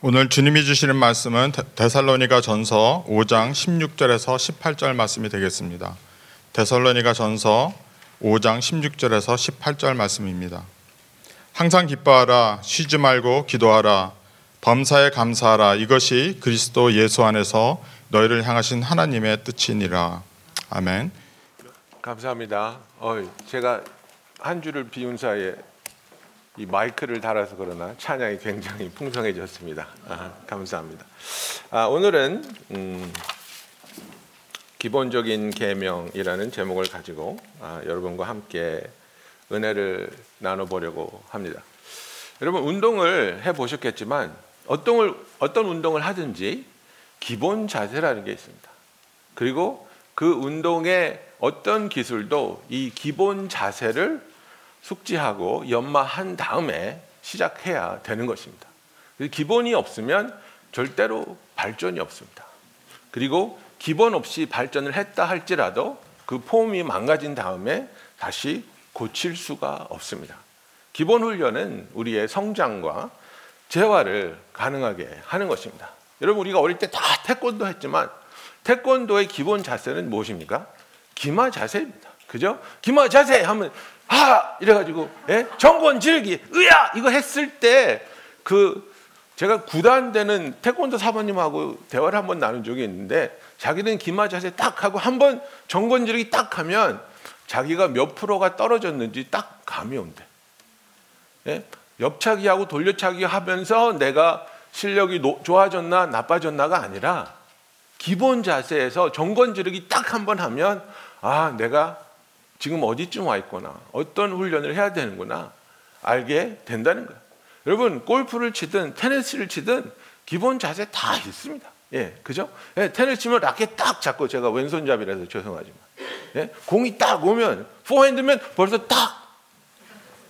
오늘 주님이 주시는 말씀은 데- 데살로니가 전서 5장 16절에서 18절 말씀이 되겠습니다. 데살로니가 전서 5장 16절에서 18절 말씀입니다. 항상 기뻐하라 쉬지 말고 기도하라 범사에 감사하라 이것이 그리스도 예수 안에서 너희를 향하신 하나님의 뜻이니라. 아멘. 감사합니다. 어, 제가 한 주를 비운 사이에 이 마이크를 달아서 그러나 찬양이 굉장히 풍성해졌습니다. 아, 감사합니다. 아, 오늘은 음, 기본적인 계명이라는 제목을 가지고 아, 여러분과 함께 은혜를 나눠보려고 합니다. 여러분 운동을 해 보셨겠지만 어떤 어떤 운동을 하든지 기본 자세라는 게 있습니다. 그리고 그 운동의 어떤 기술도 이 기본 자세를 숙지하고 연마한 다음에 시작해야 되는 것입니다. 기본이 없으면 절대로 발전이 없습니다. 그리고 기본 없이 발전을 했다 할지라도 그 폼이 망가진 다음에 다시 고칠 수가 없습니다. 기본 훈련은 우리의 성장과 재활을 가능하게 하는 것입니다. 여러분 우리가 어릴 때 다 태권도 했지만 태권도의 기본 자세는 무엇입니까? 기마 자세입니다. 그죠? 기마 자세 하면 하 이래가지고 예? 정권 질기 으야 이거 했을 때 그 제가 구단되는 태권도 사모님하고 대화를 한번 나눈 적이 있는데 자기는 기마 자세 딱 하고 한 번 정권 지르기 딱 하면 자기가 몇 프로가 떨어졌는지 딱 감이 온대. 예? 옆차기하고 돌려차기 하면서 내가 실력이 노, 좋아졌나 나빠졌나가 아니라 기본 자세에서 정권 지르기 딱 한 번 하면 아 내가 지금 어디쯤 와 있구나 어떤 훈련을 해야 되는구나 알게 된다는 거예요. 여러분 골프를 치든 테니스를 치든 기본 자세 다 있습니다. 예, 그죠? 예, 테니스 치면 라켓 딱 잡고 제가 왼손잡이라서 죄송하지만 예, 공이 딱 오면 포핸드면 벌써 딱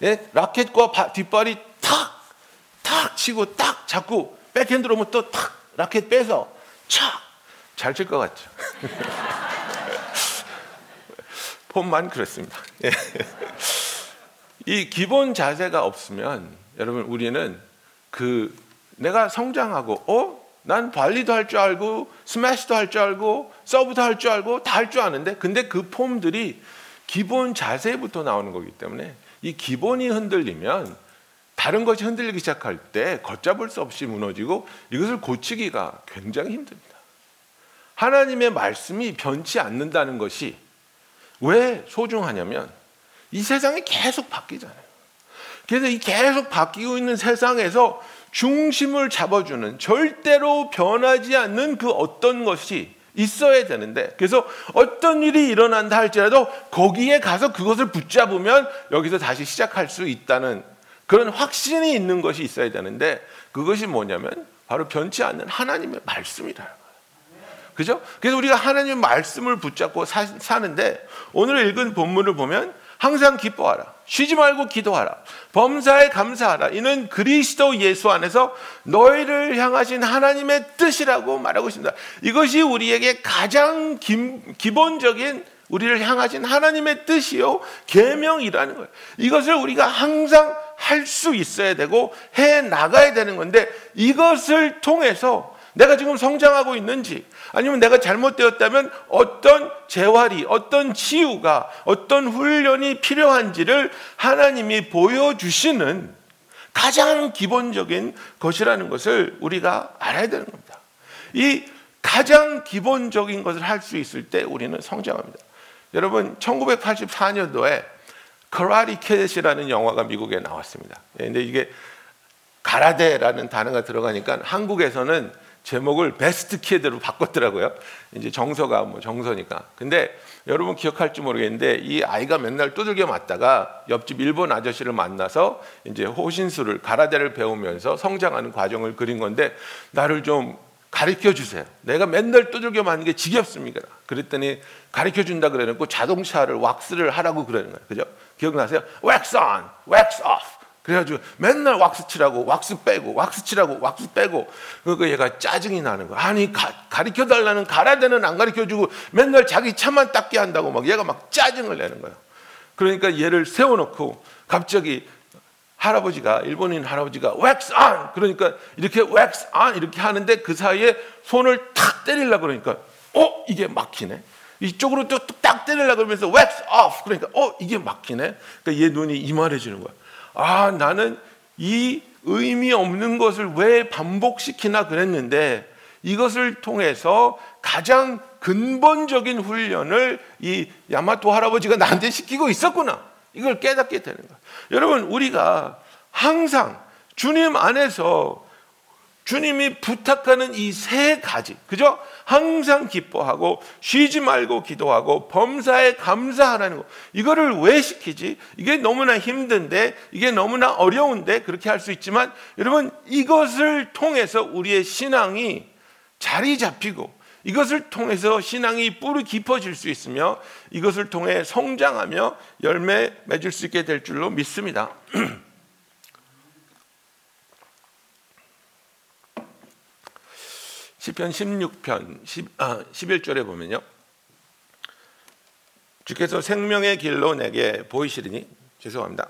예, 라켓과 바, 뒷발이 탁, 탁 치고 딱 잡고 백핸드로 오면 또 탁 라켓 빼서 착 잘 칠 것 같죠. 폼만 그렇습니다. 예. 이 기본 자세가 없으면 여러분 우리는 그 내가 성장하고 어? 난 발리도 할 줄 알고 스매시도 할 줄 알고 서브도 할 줄 알고 다 할 줄 아는데 근데 그 폼들이 기본 자세부터 나오는 거기 때문에 이 기본이 흔들리면 다른 것이 흔들리기 시작할 때 걷잡을 수 없이 무너지고 이것을 고치기가 굉장히 힘듭니다. 하나님의 말씀이 변치 않는다는 것이 왜 소중하냐면 이 세상이 계속 바뀌잖아요. 그래서 이 계속 바뀌고 있는 세상에서 중심을 잡아주는 절대로 변하지 않는 그 어떤 것이 있어야 되는데 그래서 어떤 일이 일어난다 할지라도 거기에 가서 그것을 붙잡으면 여기서 다시 시작할 수 있다는 그런 확신이 있는 것이 있어야 되는데 그것이 뭐냐면 바로 변치 않는 하나님의 거예요. 그죠? 그래서 우리가 하나님의 말씀을 붙잡고 사, 사는데 오늘 읽은 본문을 보면 항상 기뻐하라. 쉬지 말고 기도하라. 범사에 감사하라. 이는 그리스도 예수 안에서 너희를 향하신 하나님의 뜻이라고 말하고 있습니다. 이것이 우리에게 가장 기, 기본적인 우리를 향하신 하나님의 뜻이요 계명이라는 거예요. 이것을 우리가 항상 할 수 있어야 되고 해 나가야 되는 건데 이것을 통해서 내가 지금 성장하고 있는지 아니면 내가 잘못되었다면 어떤 재활이 어떤 치유가 어떤 훈련이 필요한지를 하나님이 보여주시는 가장 기본적인 것이라는 것을 우리가 알아야 되는 겁니다. 이 가장 기본적인 것을 할 수 있을 때 우리는 성장합니다. 여러분 1984년도에 커라리 캐렛이라는 영화가 미국에 나왔습니다. 예, 근데 이게 가라데라는 단어가 들어가니까 한국에서는 제목을 베스트 키드로 바꿨더라고요. 이제 정서가 뭐 정서니까. 근데 여러분 기억할지 모르겠는데 이 아이가 맨날 두들겨 맞다가 옆집 일본 아저씨를 만나서 이제 호신술을 가라데를 배우면서 성장하는 과정을 그린 건데 나를 좀 가르쳐 주세요. 내가 맨날 두들겨 맞는 게 지겹습니까? 그랬더니 가르쳐 준다 그래 놓고 자동차를 왁스를 하라고 그러는 거예요. 그죠? 기억나세요? wax on, wax off. 그래가지고 맨날 왁스 칠하고 왁스 빼고 왁스 칠하고 왁스 빼고 그거 얘가 짜증이 나는 거야. 아니 가, 가르쳐 달라는 가라데는 안 가르쳐 주고 맨날 자기 차만 닦게 한다고 막 얘가 막 짜증을 내는 거야. 그러니까 얘를 세워놓고 갑자기 할아버지가 일본인 할아버지가 wax on 그러니까 이렇게 wax on 이렇게 하는데 그 사이에 손을 탁 때리려 그러니까 어 이게 막히네. 이쪽으로 또딱 때리려 그러면서 wax off 그러니까 어 이게 막히네. 그러니까 얘 눈이 이만해지는 거야. 아 나는 이 의미 없는 것을 왜 반복시키나 그랬는데 이것을 통해서 가장 근본적인 훈련을 이 야마토 할아버지가 나한테 시키고 있었구나. 이걸 깨닫게 되는 거예요. 여러분, 우리가 항상 주님 안에서 주님이 부탁하는 이 세 가지, 그죠? 항상 기뻐하고 쉬지 말고 기도하고 범사에 감사하라는 거. 이거를 왜 시키지? 이게 너무나 힘든데, 이게 너무나 어려운데 그렇게 할 수 있지만 여러분 이것을 통해서 우리의 신앙이 자리 잡히고 이것을 통해서 신앙이 뿌리 깊어질 수 있으며 이것을 통해 성장하며 열매 맺을 수 있게 될 줄로 믿습니다. 시편 16편 10, 아, 11절에 보면요. 주께서 생명의 길로 내게 보이시리니 죄송합니다.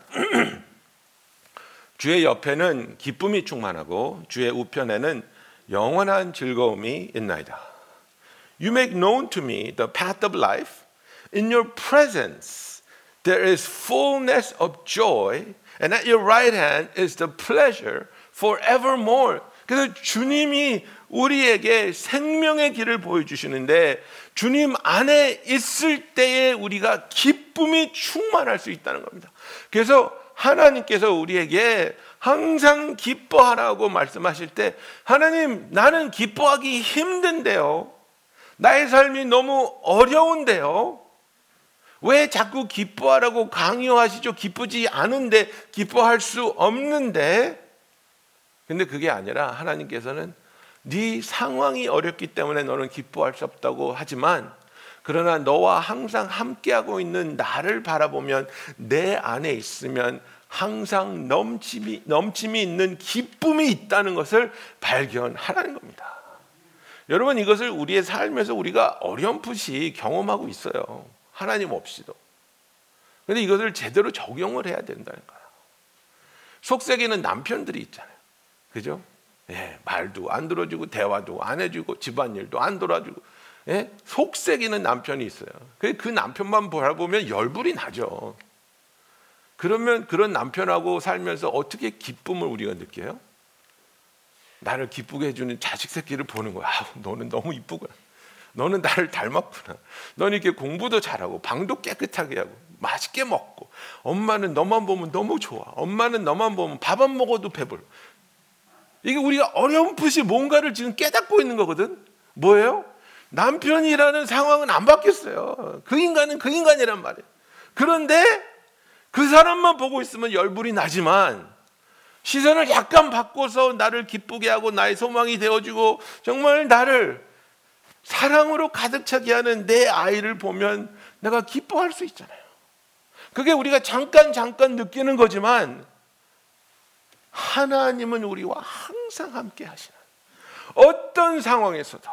주의 옆에는 기쁨이 충만하고 주의 우편에는 영원한 즐거움이 있나이다. You make known to me the path of life. In your presence there is fullness of joy, and at your right hand is the pleasure forevermore. 그래서 주님이 우리에게 생명의 길을 보여주시는데 주님 안에 있을 때에 우리가 기쁨이 충만할 수 있다는 겁니다. 그래서 하나님께서 우리에게 항상 기뻐하라고 말씀하실 때 하나님 나는 기뻐하기 힘든데요. 나의 삶이 너무 어려운데요. 왜 자꾸 기뻐하라고 강요하시죠? 기쁘지 않은데 기뻐할 수 없는데. 근데 그게 아니라 하나님께서는 네 상황이 어렵기 때문에 너는 기뻐할 수 없다고 하지만 그러나 너와 항상 함께하고 있는 나를 바라보면 내 안에 있으면 항상 넘침이, 넘침이 있는 기쁨이 있다는 것을 발견하라는 겁니다. 여러분 이것을 우리의 삶에서 우리가 어렴풋이 경험하고 있어요. 하나님 없이도. 근데 이것을 제대로 적용을 해야 된다는 거예요. 속세기는 남편들이 있잖아요. 그죠? 예, 말도 안 들어주고 대화도 안 해주고 집안일도 안 돌아주고 예? 속색이는 남편이 있어요. 그 남편만 바라보면 열불이 나죠. 그러면 그런 남편하고 살면서 어떻게 기쁨을 우리가 느껴요? 나를 기쁘게 해주는 자식 새끼를 보는 거야. 아, 너는 너무 이쁘구나. 너는 나를 닮았구나. 너는 이렇게 공부도 잘하고 방도 깨끗하게 하고 맛있게 먹고 엄마는 너만 보면 너무 좋아. 엄마는 너만 보면 밥 안 먹어도 배불러. 이게 우리가 어렴풋이 뭔가를 지금 깨닫고 있는 거거든. 뭐예요? 남편이라는 상황은 안 바뀌었어요. 그 인간은 그 인간이란 말이에요. 그런데 그 사람만 보고 있으면 열불이 나지만 시선을 약간 바꿔서 나를 기쁘게 하고 나의 소망이 되어주고 정말 나를 사랑으로 가득 차게 하는 내 아이를 보면 내가 기뻐할 수 있잖아요. 그게 우리가 잠깐 잠깐 느끼는 거지만 하나님은 우리와 항상 함께 하시는 어떤 상황에서도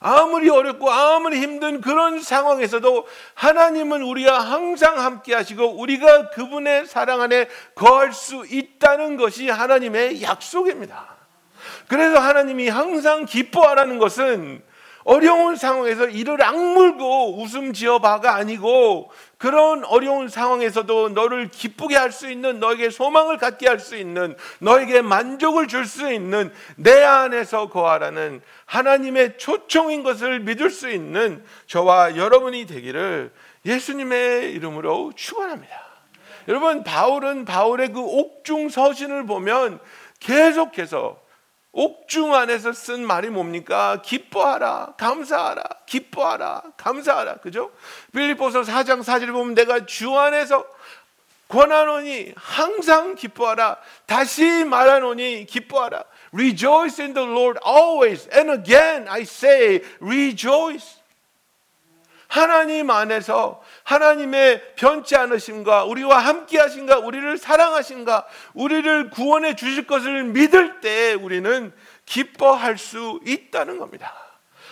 아무리 어렵고 아무리 힘든 그런 상황에서도 하나님은 우리와 항상 함께 하시고 우리가 그분의 사랑 안에 거할 수 있다는 것이 하나님의 약속입니다. 그래서 하나님이 항상 기뻐하라는 것은 어려운 상황에서 이를 악물고 웃음 지어봐가 아니고 그런 어려운 상황에서도 너를 기쁘게 할 수 있는 너에게 소망을 갖게 할 수 있는 너에게 만족을 줄 수 있는 내 안에서 거하라는 하나님의 초청인 것을 믿을 수 있는 저와 여러분이 되기를 예수님의 이름으로 축원합니다. 여러분 바울은 바울의 그 옥중 서신을 보면 계속해서 옥중 안에서 쓴 말이 뭡니까? 기뻐하라, 감사하라, 기뻐하라, 감사하라. 그죠? 빌립보서 4장 4절 보면 내가 주 안에서 권하노니 항상 기뻐하라. 다시 말하노니 기뻐하라. Rejoice in the Lord always. And again I say rejoice. 하나님 안에서 하나님의 변치 않으심과 우리와 함께 하신가 우리를 사랑하신가 우리를 구원해 주실 것을 믿을 때 우리는 기뻐할 수 있다는 겁니다.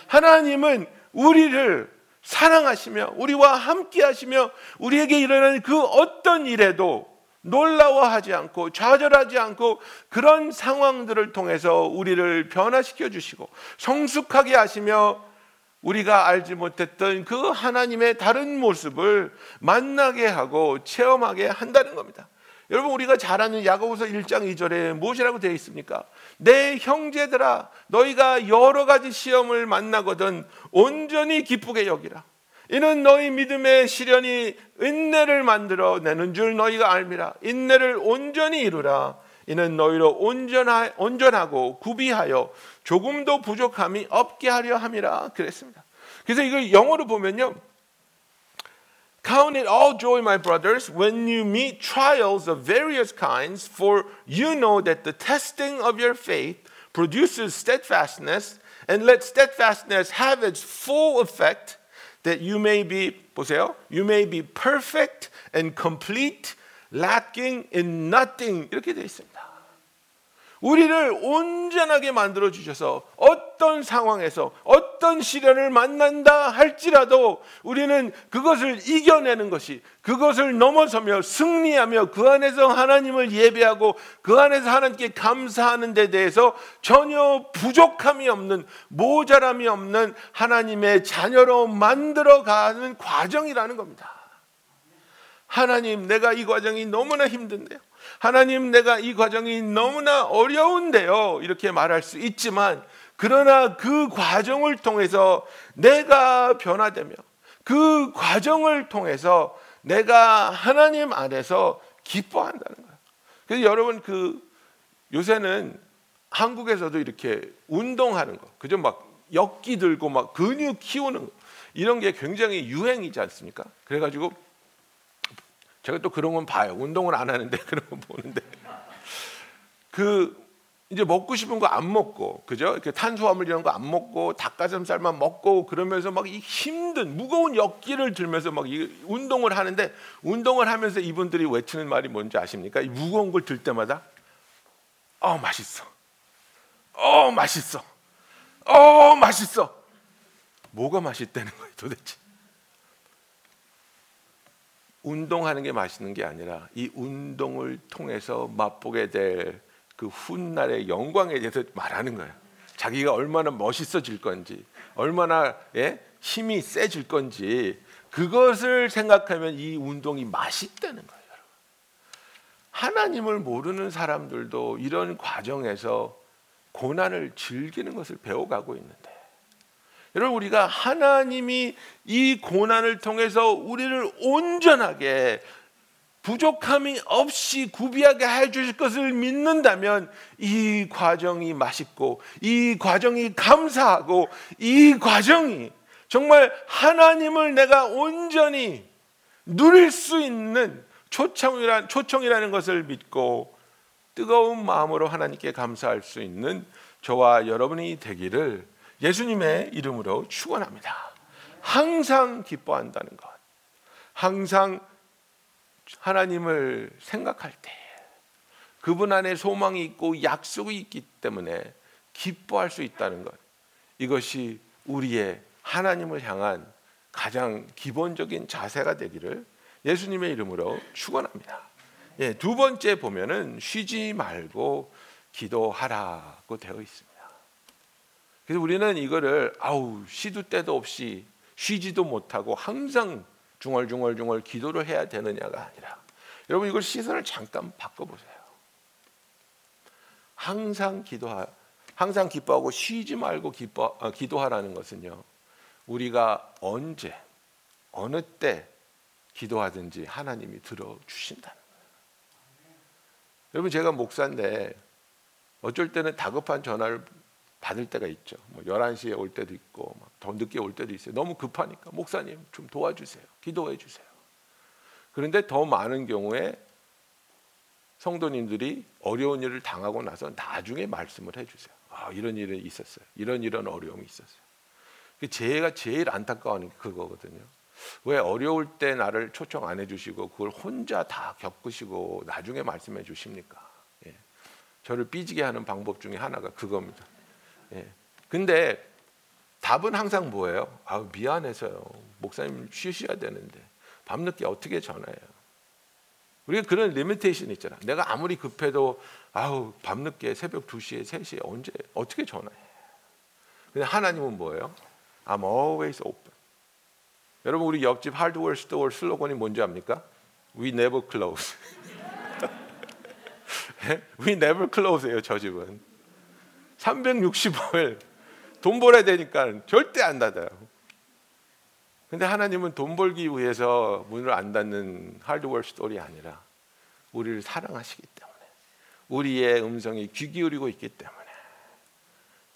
하나님은 우리를 사랑하시며 우리와 함께 하시며 우리에게 일어나는 그 어떤 일에도 놀라워하지 않고 좌절하지 않고 그런 상황들을 통해서 우리를 변화시켜 주시고 성숙하게 하시며 우리가 알지 못했던 그 하나님의 다른 모습을 만나게 하고 체험하게 한다는 겁니다. 여러분 우리가 잘 아는 야고보서 1장 2절에 무엇이라고 되어 있습니까? 내 형제들아 너희가 여러 가지 시험을 만나거든 온전히 기쁘게 여기라. 이는 너희 믿음의 시련이 인내를 만들어 내는 줄 너희가 알미라. 인내를 온전히 이루라. 이는 너희로 온전하, 온전하고 구비하여 조금도 부족함이 없게 하려 함이라 그랬습니다. 그래서 이걸 영어로 보면요. Count it all joy, my brothers, when you meet trials of various kinds, for you know that the testing of your faith produces steadfastness, and let steadfastness have its full effect, that you may be, 보세요, you may be perfect and complete, lacking in nothing. 이렇게 되어 있습니다. 우리를 온전하게 만들어 주셔서 어떤 상황에서 어떤 시련을 만난다 할지라도 우리는 그것을 이겨내는 것이 그것을 넘어서며 승리하며 그 안에서 하나님을 예배하고 그 안에서 하나님께 감사하는 데 대해서 전혀 부족함이 없는 모자람이 없는 하나님의 자녀로 만들어 가는 과정이라는 겁니다. 하나님, 내가 이 과정이 너무나 힘든데요. 하나님, 내가 이 과정이 너무나 어려운데요. 이렇게 말할 수 있지만, 그러나 그 과정을 통해서 내가 변화되며, 그 과정을 통해서 내가 하나님 안에서 기뻐한다는 거예요. 그래서 여러분, 그 요새는 한국에서도 이렇게 운동하는 거, 그죠? 막 역기 들고 막 근육 키우는 거, 이런 게 굉장히 유행이지 않습니까? 그래가지고 제가 또 그런 건 봐요. 운동을 안 하는데 그런 건 보는데 그 이제 먹고 싶은 거 안 먹고 그죠? 이렇게 탄수화물 이런 거 안 먹고 닭가슴살만 먹고 그러면서 막 이 힘든 무거운 역기를 들면서 막 이 운동을 하는데 운동을 하면서 이분들이 외치는 말이 뭔지 아십니까? 이 무거운 걸 들 때마다 어 맛있어, 어 맛있어, 어 맛있어. 뭐가 맛있다는 거예요 도대체? 운동하는 게 맛있는 게 아니라 이 운동을 통해서 맛보게 될 그 훗날의 영광에 대해서 말하는 거예요. 자기가 얼마나 멋있어질 건지, 얼마나 예? 힘이 세질 건지 그것을 생각하면 이 운동이 맛있다는 거예요. 여러분. 하나님을 모르는 사람들도 이런 과정에서 고난을 즐기는 것을 배워가고 있는데 여러분 우리가 하나님이 이 고난을 통해서 우리를 온전하게 부족함이 없이 구비하게 해 주실 것을 믿는다면 이 과정이 맛있고 이 과정이 감사하고 이 과정이 정말 하나님을 내가 온전히 누릴 수 있는 초청이라, 초청이라는 것을 믿고 뜨거운 마음으로 하나님께 감사할 수 있는 저와 여러분이 되기를 예수님의 이름으로 축원합니다. 항상 기뻐한다는 것. 항상 하나님을 생각할 때 그분 안에 소망이 있고 약속이 있기 때문에 기뻐할 수 있다는 것. 이것이 우리의 하나님을 향한 가장 기본적인 자세가 되기를 예수님의 이름으로 축원합니다. 예, 두 번째 보면은 쉬지 말고 기도하라고 되어 있습니다. 그래서 우리는 이거를 아우 시도 때도 없이 쉬지도 못하고 항상 중얼중얼중얼 기도를 해야 되느냐가 아니라 여러분 이걸 시선을 잠깐 바꿔보세요. 항상 기도하, 항상 기뻐하고 쉬지 말고 기뻐, 어, 기도하라는 것은요. 우리가 언제 어느 때 기도하든지 하나님이 들어 주신다는 거예요. 여러분 제가 목사인데 어쩔 때는 다급한 전화를 받을 때가 있죠. 뭐 11시에 올 때도 있고 더 늦게 올 때도 있어요. 너무 급하니까 목사님 좀 도와주세요. 기도해 주세요. 그런데 더 많은 경우에 성도님들이 어려운 일을 당하고 나서 나중에 말씀을 해 주세요. 아, 이런 일이 있었어요. 이런 이런 어려움이 있었어요. 제가 제일 안타까운 게 그거거든요. 왜 어려울 때 나를 초청 안 해주시고 그걸 혼자 다 겪으시고 나중에 말씀해 주십니까? 예. 저를 삐지게 하는 방법 중에 하나가 그겁니다. 예. 근데 답은 항상 뭐예요? 아 미안해서요. 목사님 쉬셔야 되는데 밤늦게 어떻게 전화해요? 우리가 그런 limitation 있잖아. 내가 아무리 급해도 아우 밤늦게 새벽 2시에 3시에 언제 어떻게 전화해? 근데 하나님은 뭐예요? I'm always open. 여러분 우리 옆집 hardware store 슬로건이 뭔지 압니까? We never close. We never close예요, 저 집은. 365일 돈 벌어야 되니까 절대 안 닫아요. 근데 하나님은 돈 벌기 위해서 문을 안 닫는 하드웨어 스토어이 아니라 우리를 사랑하시기 때문에 우리의 음성이 귀 기울이고 있기 때문에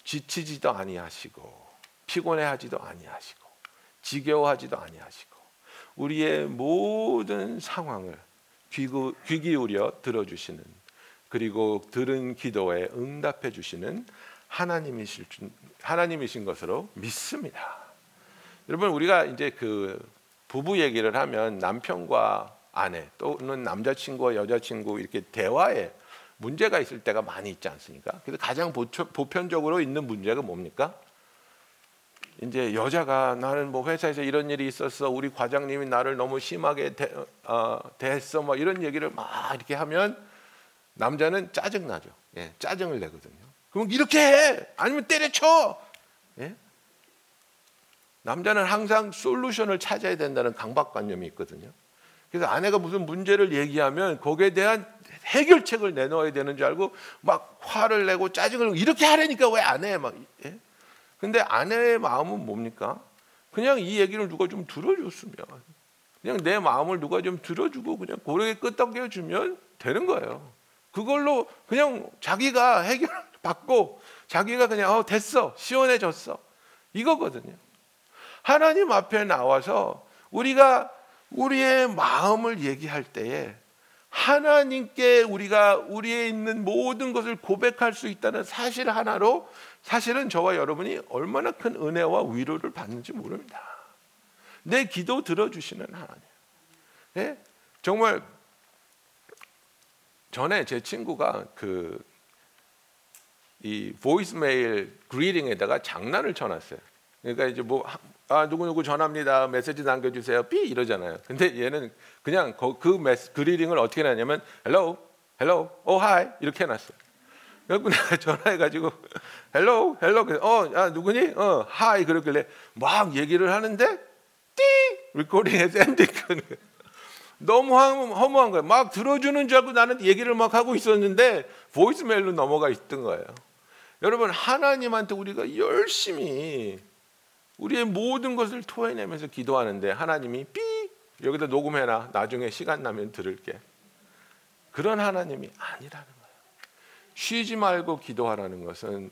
지치지도 아니하시고 피곤해하지도 아니하시고 지겨워하지도 아니하시고 우리의 모든 상황을 귀 기울여 들어주시는 그리고 들은 기도에 응답해 주시는 하나님이실 줄- 하나님이신 것으로 믿습니다. 여러분 우리가 이제 그 부부 얘기를 하면 남편과 아내 또는 남자친구와 여자친구 이렇게 대화에 문제가 있을 때가 많이 있지 않습니까? 그래서 가장 보편적으로 있는 문제가 뭡니까? 이제 여자가 나는 뭐 회사에서 이런 일이 있었어 우리 과장님이 나를 너무 심하게 대, 어, 대했어 뭐 이런 얘기를 막 이렇게 하면 남자는 짜증 나죠. 예, 짜증을 내거든요. 그럼 이렇게 해 아니면 때려쳐. 예? 남자는 항상 솔루션을 찾아야 된다는 강박관념이 있거든요. 그래서 아내가 무슨 문제를 얘기하면 거기에 대한 해결책을 내놓아야 되는 줄 알고 막 화를 내고 짜증을 내고 이렇게 하라니까 왜 안 해? 막 예? 근데 아내의 마음은 뭡니까? 그냥 이 얘기를 누가 좀 들어줬으면 그냥 내 마음을 누가 좀 들어주고 그냥 고르게 끄덕여 주면 되는 거예요. 그걸로 그냥 자기가 해결 받고 자기가 그냥 어 됐어 시원해졌어 이거거든요. 하나님 앞에 나와서 우리가 우리의 마음을 얘기할 때에 하나님께 우리가 우리에 있는 모든 것을 고백할 수 있다는 사실 하나로 사실은 저와 여러분이 얼마나 큰 은혜와 위로를 받는지 모릅니다. 내 기도 들어주시는 하나님. 예? 정말 전에 제 친구가 그 이 voicemail greeting에다가 장난을 쳐놨어요. 그러니까 이제 뭐 아 누구 누구 전화입니다. 메시지 남겨주세요. 삐 이러잖아요. 근데 얘는 그냥 그, 그 메시, greeting을 어떻게 해놨냐면 hello, hello, oh hi 이렇게 해놨어요. 그래서 내가 전화해가지고 hello, hello, 어, 야 누구니? 어, hi 그러길래 막 얘기를 하는데 띠 recording에서 엔딩 끄는 거예요. 너무 허무- 허무한 거예요. 막 들어주는 줄 알고 나는 얘기를 막 하고 있었는데 voicemail로 넘어가 있던 거예요. 여러분 하나님한테 우리가 열심히 우리의 모든 것을 토해내면서 기도하는데 하나님이 삐 여기다 녹음해놔 나중에 시간 나면 들을게 그런 하나님이 아니라는 거예요. 쉬지 말고 기도하라는 것은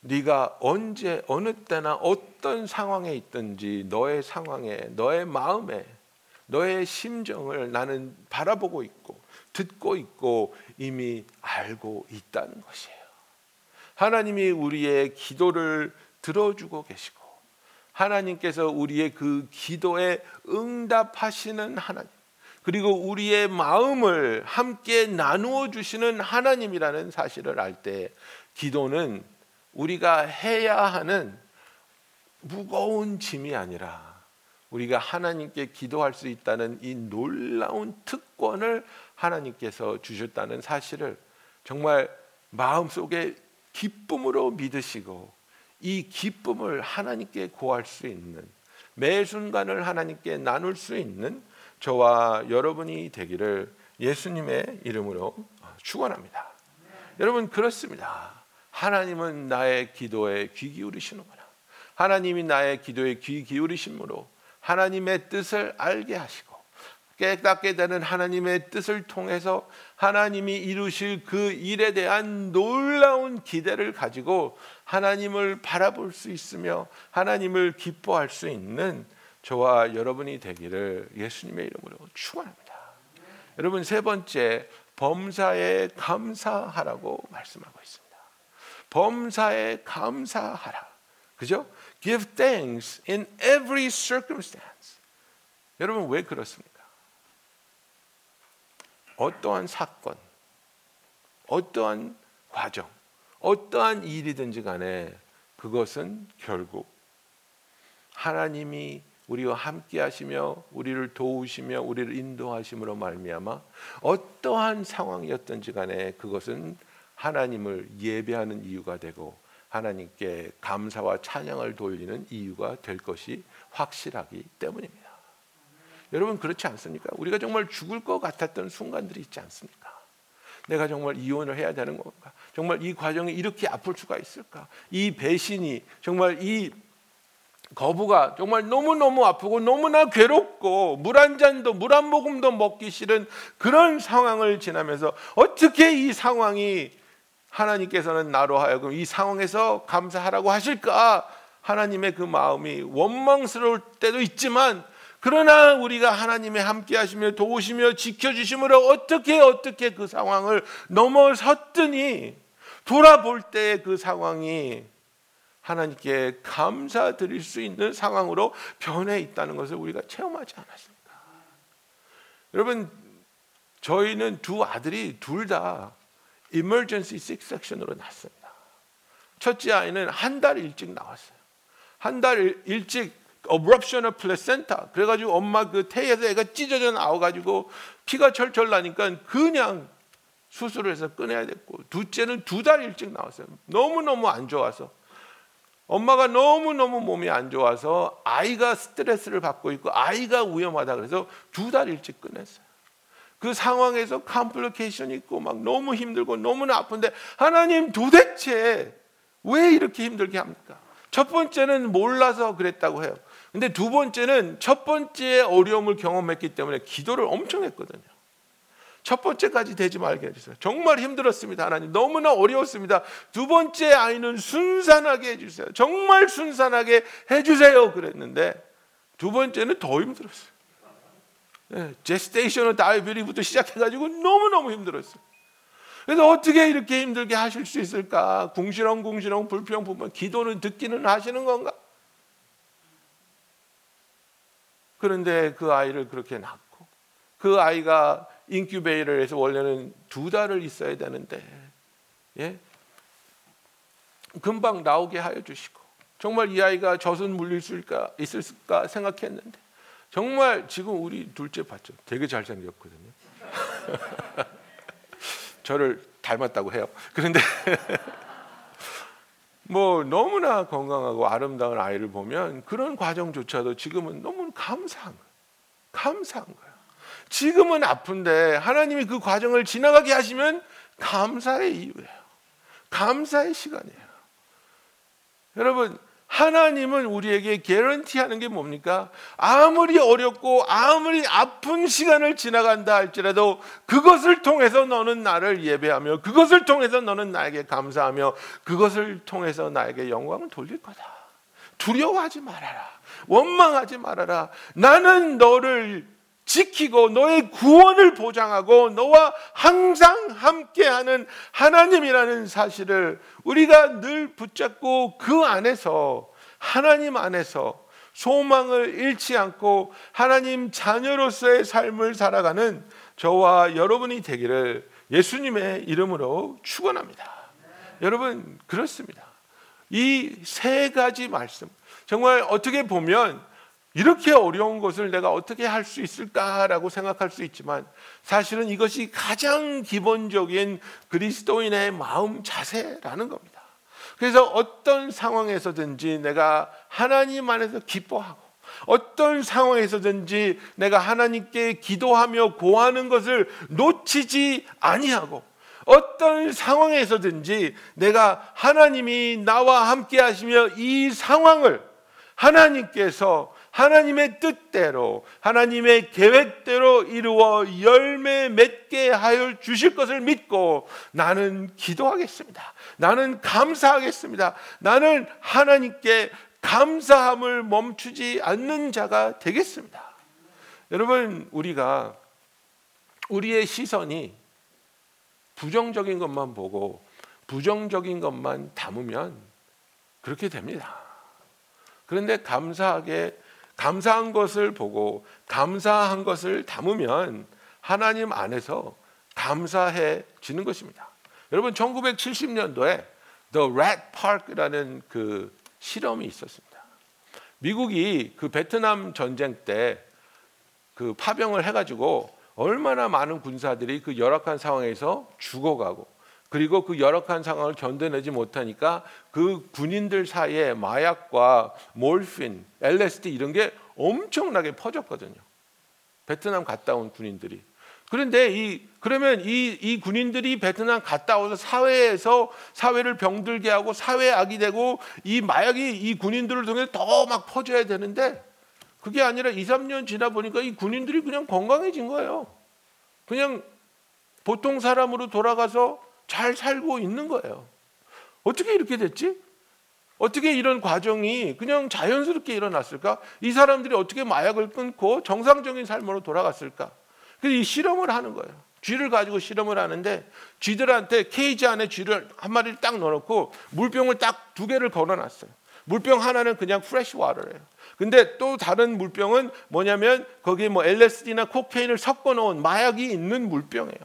네가 언제 어느 때나 어떤 상황에 있든지 너의 상황에 너의 마음에 너의 심정을 나는 바라보고 있고 듣고 있고 이미 알고 있다는 것이에요. 하나님이 우리의 기도를 들어주고 계시고 하나님께서 우리의 그 기도에 응답하시는 하나님 그리고 우리의 마음을 함께 나누어 주시는 하나님이라는 사실을 알 때 기도는 우리가 해야 하는 무거운 짐이 아니라 우리가 하나님께 기도할 수 있다는 이 놀라운 특권을 하나님께서 주셨다는 사실을 정말 마음속에 기쁨으로 믿으시고 이 기쁨을 하나님께 구할 수 있는 매 순간을 하나님께 나눌 수 있는 저와 여러분이 되기를 예수님의 이름으로 축원합니다. 여러분 그렇습니다. 하나님은 나의 기도에 귀 기울이시는구나. 하나님이 나의 기도에 귀 기울이심으로 하나님의 뜻을 알게 하시고 깨닫게 되는 하나님의 뜻을 통해서 하나님이 이루실 그 일에 대한 놀라운 기대를 가지고 하나님을 바라볼 수 있으며 하나님을 기뻐할 수 있는 저와 여러분이 되기를 예수님의 이름으로 축원합니다. 여러분 세 번째 범사에 감사하라고 말씀하고 있습니다. 범사에 감사하라. 그죠? Give thanks in every circumstance. 여러분 왜 그렇습니까? 어떠한 사건, 어떠한 과정, 어떠한 일이든지 간에 그것은 결국 하나님이 우리와 함께 하시며 우리를 도우시며 우리를 인도하심으로 말미암아 어떠한 상황이었든지 간에 그것은 하나님을 예배하는 이유가 되고 하나님께 감사와 찬양을 돌리는 이유가 될 것이 확실하기 때문입니다. 여러분 그렇지 않습니까? 우리가 정말 죽을 것 같았던 순간들이 있지 않습니까? 내가 정말 이혼을 해야 되는 건가? 정말 이 과정이 이렇게 아플 수가 있을까? 이 배신이 정말 이 거부가 정말 너무너무 아프고 너무나 괴롭고 물 한 잔도 물 한 모금도 먹기 싫은 그런 상황을 지나면서 어떻게 이 상황이 하나님께서는 나로 하여금 이 상황에서 감사하라고 하실까? 하나님의 그 마음이 원망스러울 때도 있지만 그러나 우리가 하나님의 함께 하시며 도우시며 지켜주심으로 어떻게 어떻게 그 상황을 넘어섰더니 돌아볼 때 그 상황이 하나님께 감사드릴 수 있는 상황으로 변해 있다는 것을 우리가 체험하지 않았습니까? 여러분 저희는 두 아들이 둘 다 emergency C-section으로 났습니다. 첫째 아이는 한 달 일찍 나왔어요. 한 달 일찍 abruption of placenta 그래가지고 엄마 그 태에서 애가 찢어져 나와가지고 피가 철철 나니까 그냥 수술을 해서 꺼내야 됐고 둘째는 두 달 일찍 나왔어요. 너무 너무 안 좋아서 엄마가 너무 너무 몸이 안 좋아서 아이가 스트레스를 받고 있고 아이가 위험하다 그래서 두 달 일찍 꺼냈어요. 그 상황에서 컴플리케이션이 있고 막 너무 힘들고 너무나 아픈데 하나님 도대체 왜 이렇게 힘들게 합니까? 첫 번째는 몰라서 그랬다고 해요. 근데 두 번째는 첫 번째 어려움을 경험했기 때문에 기도를 엄청 했거든요. 첫 번째까지 되지 말게 해주세요. 정말 힘들었습니다. 하나님 너무나 어려웠습니다. 두 번째 아이는 순산하게 해주세요. 정말 순산하게 해주세요. 그랬는데 두 번째는 더 힘들었어요. 네, 제스테이션을 다이비리부터 시작해가지고 너무너무 힘들었어요. 그래서 어떻게 이렇게 힘들게 하실 수 있을까? 궁시렁궁시렁 불평불만 기도는 듣기는 하시는 건가? 그런데 그 아이를 그렇게 낳고 그 아이가 인큐베이터를 해서 원래는 두 달을 있어야 되는데 예? 금방 나오게 하여 주시고 정말 이 아이가 젖은 물릴 수 있을까 생각했는데 정말 지금 우리 둘째 봤죠. 되게 잘생겼거든요. 저를 닮았다고 해요. 그런데 뭐 너무나 건강하고 아름다운 아이를 보면 그런 과정조차도 지금은 너무 감사한 거예요. 감사한 거예요. 지금은 아픈데 하나님이 그 과정을 지나가게 하시면 감사의 이유예요. 감사의 시간이에요. 여러분 하나님은 우리에게 개런티하는 게 뭡니까? 아무리 어렵고 아무리 아픈 시간을 지나간다 할지라도 그것을 통해서 너는 나를 예배하며 그것을 통해서 너는 나에게 감사하며 그것을 통해서 나에게 영광을 돌릴 거다. 두려워하지 말아라. 원망하지 말아라. 나는 너를 지키고 너의 구원을 보장하고 너와 항상 함께하는 하나님이라는 사실을 우리가 늘 붙잡고 그 안에서 하나님 안에서 소망을 잃지 않고 하나님 자녀로서의 삶을 살아가는 저와 여러분이 되기를 예수님의 이름으로 축원합니다. 여러분 그렇습니다. 이 세 가지 말씀 정말 어떻게 보면 이렇게 어려운 것을 내가 어떻게 할 수 있을까라고 생각할 수 있지만 사실은 이것이 가장 기본적인 그리스도인의 마음 자세라는 겁니다. 그래서 어떤 상황에서든지 내가 하나님 안에서 기뻐하고 어떤 상황에서든지 내가 하나님께 기도하며 고하는 것을 놓치지 아니하고 어떤 상황에서든지 내가 하나님이 나와 함께 하시며 이 상황을 하나님께서 하나님의 뜻대로 하나님의 계획대로 이루어 열매 맺게 하여 주실 것을 믿고 나는 기도하겠습니다. 나는 감사하겠습니다. 나는 하나님께 감사함을 멈추지 않는 자가 되겠습니다. 여러분 우리가 우리의 시선이 부정적인 것만 보고 부정적인 것만 담으면 그렇게 됩니다. 그런데 감사하게 감사한 것을 보고 감사한 것을 담으면 하나님 안에서 감사해지는 것입니다. 여러분 1970년도에 The Rat Park라는 그 실험이 있었습니다. 미국이 그 베트남 전쟁 때 그 파병을 해가지고 얼마나 많은 군사들이 그 열악한 상황에서 죽어가고 그리고 그 열악한 상황을 견뎌내지 못하니까 그 군인들 사이에 마약과 몰핀, LSD 이런 게 엄청나게 퍼졌거든요. 베트남 갔다 온 군인들이. 그런데 이 그러면 이, 이 군인들이 베트남 갔다 와서 사회에서 사회를 병들게 하고 사회 악이 되고 이 마약이 이 군인들을 통해 더 막 퍼져야 되는데 그게 아니라 2, 3년 지나 보니까 이 군인들이 그냥 건강해진 거예요. 그냥 보통 사람으로 돌아가서 잘 살고 있는 거예요. 어떻게 이렇게 됐지? 어떻게 이런 과정이 그냥 자연스럽게 일어났을까? 이 사람들이 어떻게 마약을 끊고 정상적인 삶으로 돌아갔을까? 그래서 이 실험을 하는 거예요. 쥐를 가지고 실험을 하는데 쥐들한테 케이지 안에 쥐를 한 마리를 딱 넣어놓고 물병을 딱 두 개를 걸어놨어요. 물병 하나는 그냥 프레시 와터예요. 근데 또 다른 물병은 뭐냐면 거기에 뭐 LSD나 코케인을 섞어 놓은 마약이 있는 물병이에요.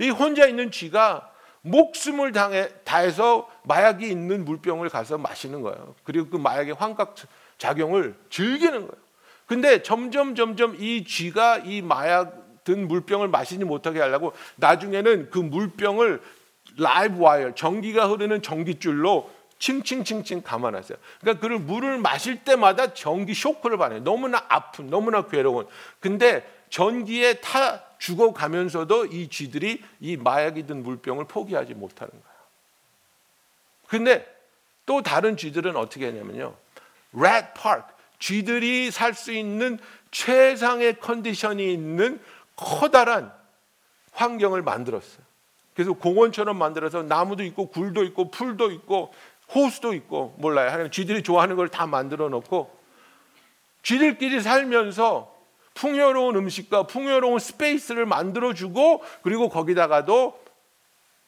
이 혼자 있는 쥐가 목숨을 당해, 다해서 마약이 있는 물병을 가서 마시는 거예요. 그리고 그 마약의 환각 작용을 즐기는 거예요. 근데 점점 점점 이 쥐가 이 마약 든 물병을 마시지 못하게 하려고 나중에는 그 물병을 라이브 와이어 전기가 흐르는 전기줄로 칭칭칭칭 감아놨어요. 그러니까 그를 물을 마실 때마다 전기 쇼크를 받아요. 너무나 아픈, 너무나 괴로운. 근데 전기에 타 죽어가면서도 이 쥐들이 이 마약이 든 물병을 포기하지 못하는 거예요. 근데 또 다른 쥐들은 어떻게 했냐면요. rat park, 쥐들이 살 수 있는 최상의 컨디션이 있는 커다란 환경을 만들었어요. 그래서 공원처럼 만들어서 나무도 있고 굴도 있고 풀도 있고 호수도 있고 몰라요. 하여간 쥐들이 좋아하는 걸 다 만들어 놓고 쥐들끼리 살면서 풍요로운 음식과 풍요로운 스페이스를 만들어 주고 그리고 거기다가도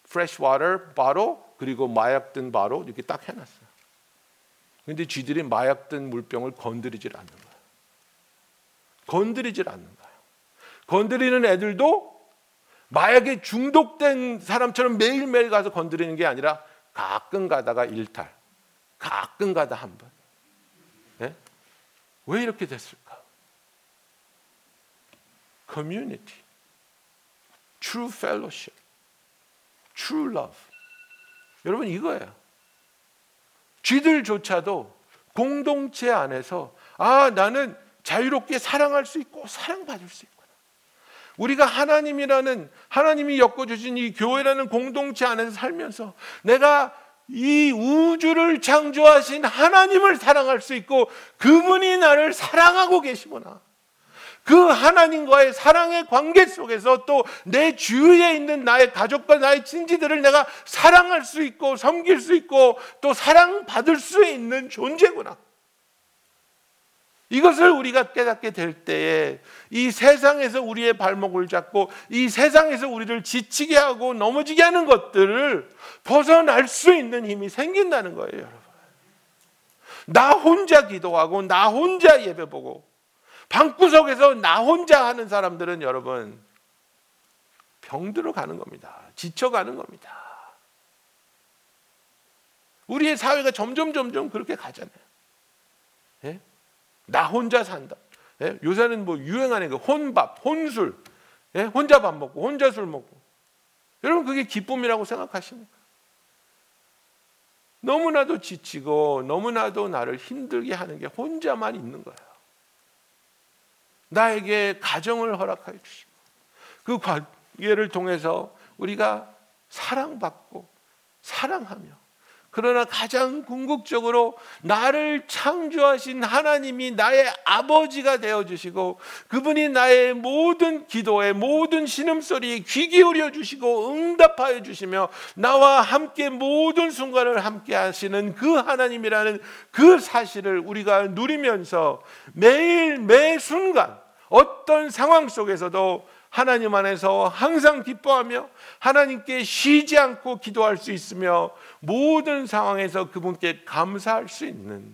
fresh water 바로 그리고 마약 든 바로 이렇게 딱 해놨어요. 근데 쥐들이 마약 든 물병을 건드리질 않는 거예요. 건드리질 않는 거예요. 건드리는 애들도 마약에 중독된 사람처럼 매일매일 가서 건드리는 게 아니라 가끔 가다가 일탈, 가끔 가다 한 번. 네? 왜 이렇게 됐을까? Community, true fellowship, true love. 여러분 이거예요. 쥐들조차도 공동체 안에서 아 나는 자유롭게 사랑할 수 있고 사랑받을 수 있구나. 우리가 하나님이라는 하나님이 엮어주신 이 교회라는 공동체 안에서 살면서 내가 이 우주를 창조하신 하나님을 사랑할 수 있고 그분이 나를 사랑하고 계시구나. 그 하나님과의 사랑의 관계 속에서 또 내 주위에 있는 나의 가족과 나의 친지들을 내가 사랑할 수 있고 섬길 수 있고 또 사랑받을 수 있는 존재구나. 이것을 우리가 깨닫게 될 때에 이 세상에서 우리의 발목을 잡고 이 세상에서 우리를 지치게 하고 넘어지게 하는 것들을 벗어날 수 있는 힘이 생긴다는 거예요, 여러분. 나 혼자 기도하고 나 혼자 예배 보고 방구석에서 나 혼자 하는 사람들은 여러분 병들어 가는 겁니다. 지쳐 가는 겁니다. 우리의 사회가 점점 점점 그렇게 가잖아요. 예? 나 혼자 산다. 예? 요새는 뭐 유행하는 거 혼밥, 혼술, 예? 혼자 밥 먹고 혼자 술 먹고. 여러분 그게 기쁨이라고 생각하십니까? 너무나도 지치고 너무나도 나를 힘들게 하는 게 혼자만 있는 거예요. 나에게 가정을 허락하여 주시고 그 관계를 통해서 우리가 사랑받고 사랑하며 그러나 가장 궁극적으로 나를 창조하신 하나님이 나의 아버지가 되어 주시고 그분이 나의 모든 기도에 모든 신음소리에 귀 기울여 주시고 응답하여 주시며 나와 함께 모든 순간을 함께 하시는 그 하나님이라는 그 사실을 우리가 누리면서 매일 매 순간 어떤 상황 속에서도 하나님 안에서 항상 기뻐하며 하나님께 쉬지 않고 기도할 수 있으며 모든 상황에서 그분께 감사할 수 있는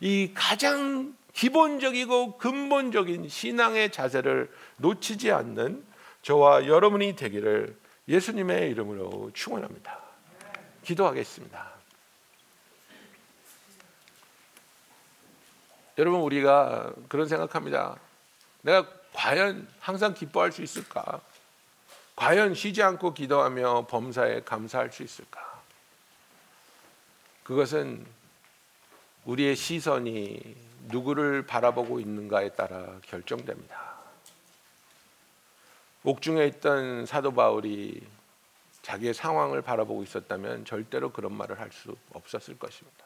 이 가장 기본적이고 근본적인 신앙의 자세를 놓치지 않는 저와 여러분이 되기를 예수님의 이름으로 축원합니다. 기도하겠습니다. 여러분 우리가 그런 생각합니다. 내가 과연 항상 기뻐할 수 있을까? 과연 쉬지 않고 기도하며 범사에 감사할 수 있을까? 그것은 우리의 시선이 누구를 바라보고 있는가에 따라 결정됩니다. 옥중에 있던 사도 바울이 자기의 상황을 바라보고 있었다면 절대로 그런 말을 할 수 없었을 것입니다.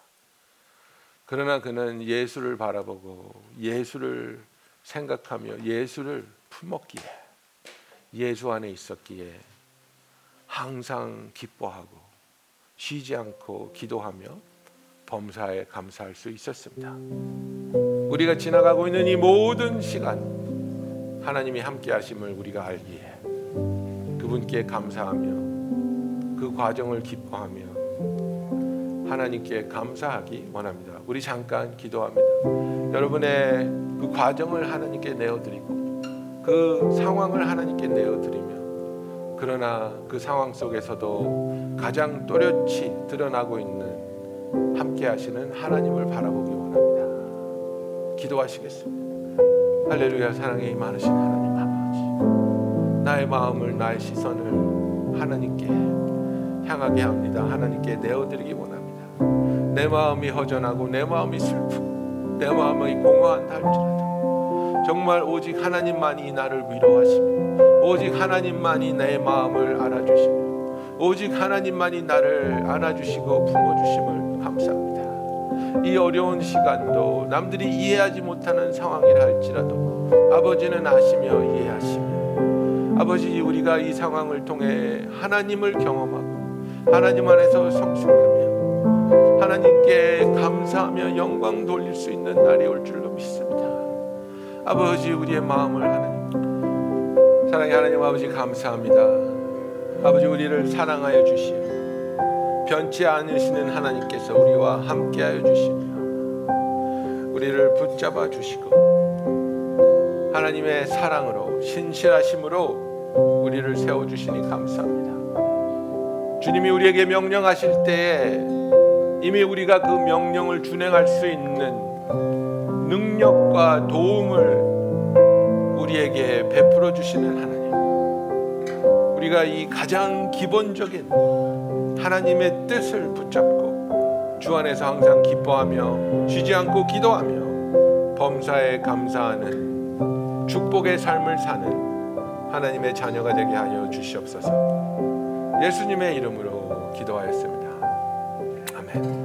그러나 그는 예수를 바라보고 예수를 생각하며 예수를 품었기에 예수 안에 있었기에 항상 기뻐하고 쉬지 않고 기도하며 범사에 감사할 수 있었습니다. 우리가 지나가고 있는 이 모든 시간 하나님이 함께 하심을 우리가 알기에 그분께 감사하며 그 과정을 기뻐하며 하나님께 감사하기 원합니다. 우리 잠깐 기도합니다. 여러분의 그 과정을 하나님께 내어드리고 그 상황을 하나님께 내어드리며 그러나 그 상황 속에서도 가장 또렷이 드러나고 있는 함께 하시는 하나님을 바라보기 원합니다. 기도하시겠습니다. 할렐루야 사랑에 임하신 하나님 아버지 나의 마음을 나의 시선을 하나님께 향하게 합니다. 하나님께 내어드리기 원합니다. 내 마음이 허전하고 내 마음이 슬프고 내 마음이 공허한다 할지라도 정말 오직 하나님만이 나를 위로하시며 오직 하나님만이 내 마음을 알아주시며 오직 하나님만이 나를 안아주시고 품어주심을 감사합니다. 이 어려운 시간도 남들이 이해하지 못하는 상황이라 할지라도 아버지는 아시며 이해하시며 아버지 우리가 이 상황을 통해 하나님을 경험하고 하나님 안에서 성숙하며 하나님께 감사하며 영광 돌릴 수 있는 날이 올 줄로 믿습니다. 아버지 우리의 마음을 하나님 사랑의 하나님 아버지 감사합니다. 아버지 우리를 사랑하여 주시오 변치 않으시는 하나님께서 우리와 함께하여 주시며 우리를 붙잡아 주시고 하나님의 사랑으로 신실하심으로 우리를 세워 주시니 감사합니다. 주님이 우리에게 명령하실 때에 이미 우리가 그 명령을 준행할 수 있는 능력과 도움을 우리에게 베풀어 주시는 하나님. 우리가 이 가장 기본적인 하나님의 뜻을 붙잡고 주 안에서 항상 기뻐하며 쉬지 않고 기도하며 범사에 감사하는 축복의 삶을 사는 하나님의 자녀가 되게 하여 주시옵소서. 예수님의 이름으로 기도하였습니다. 아멘.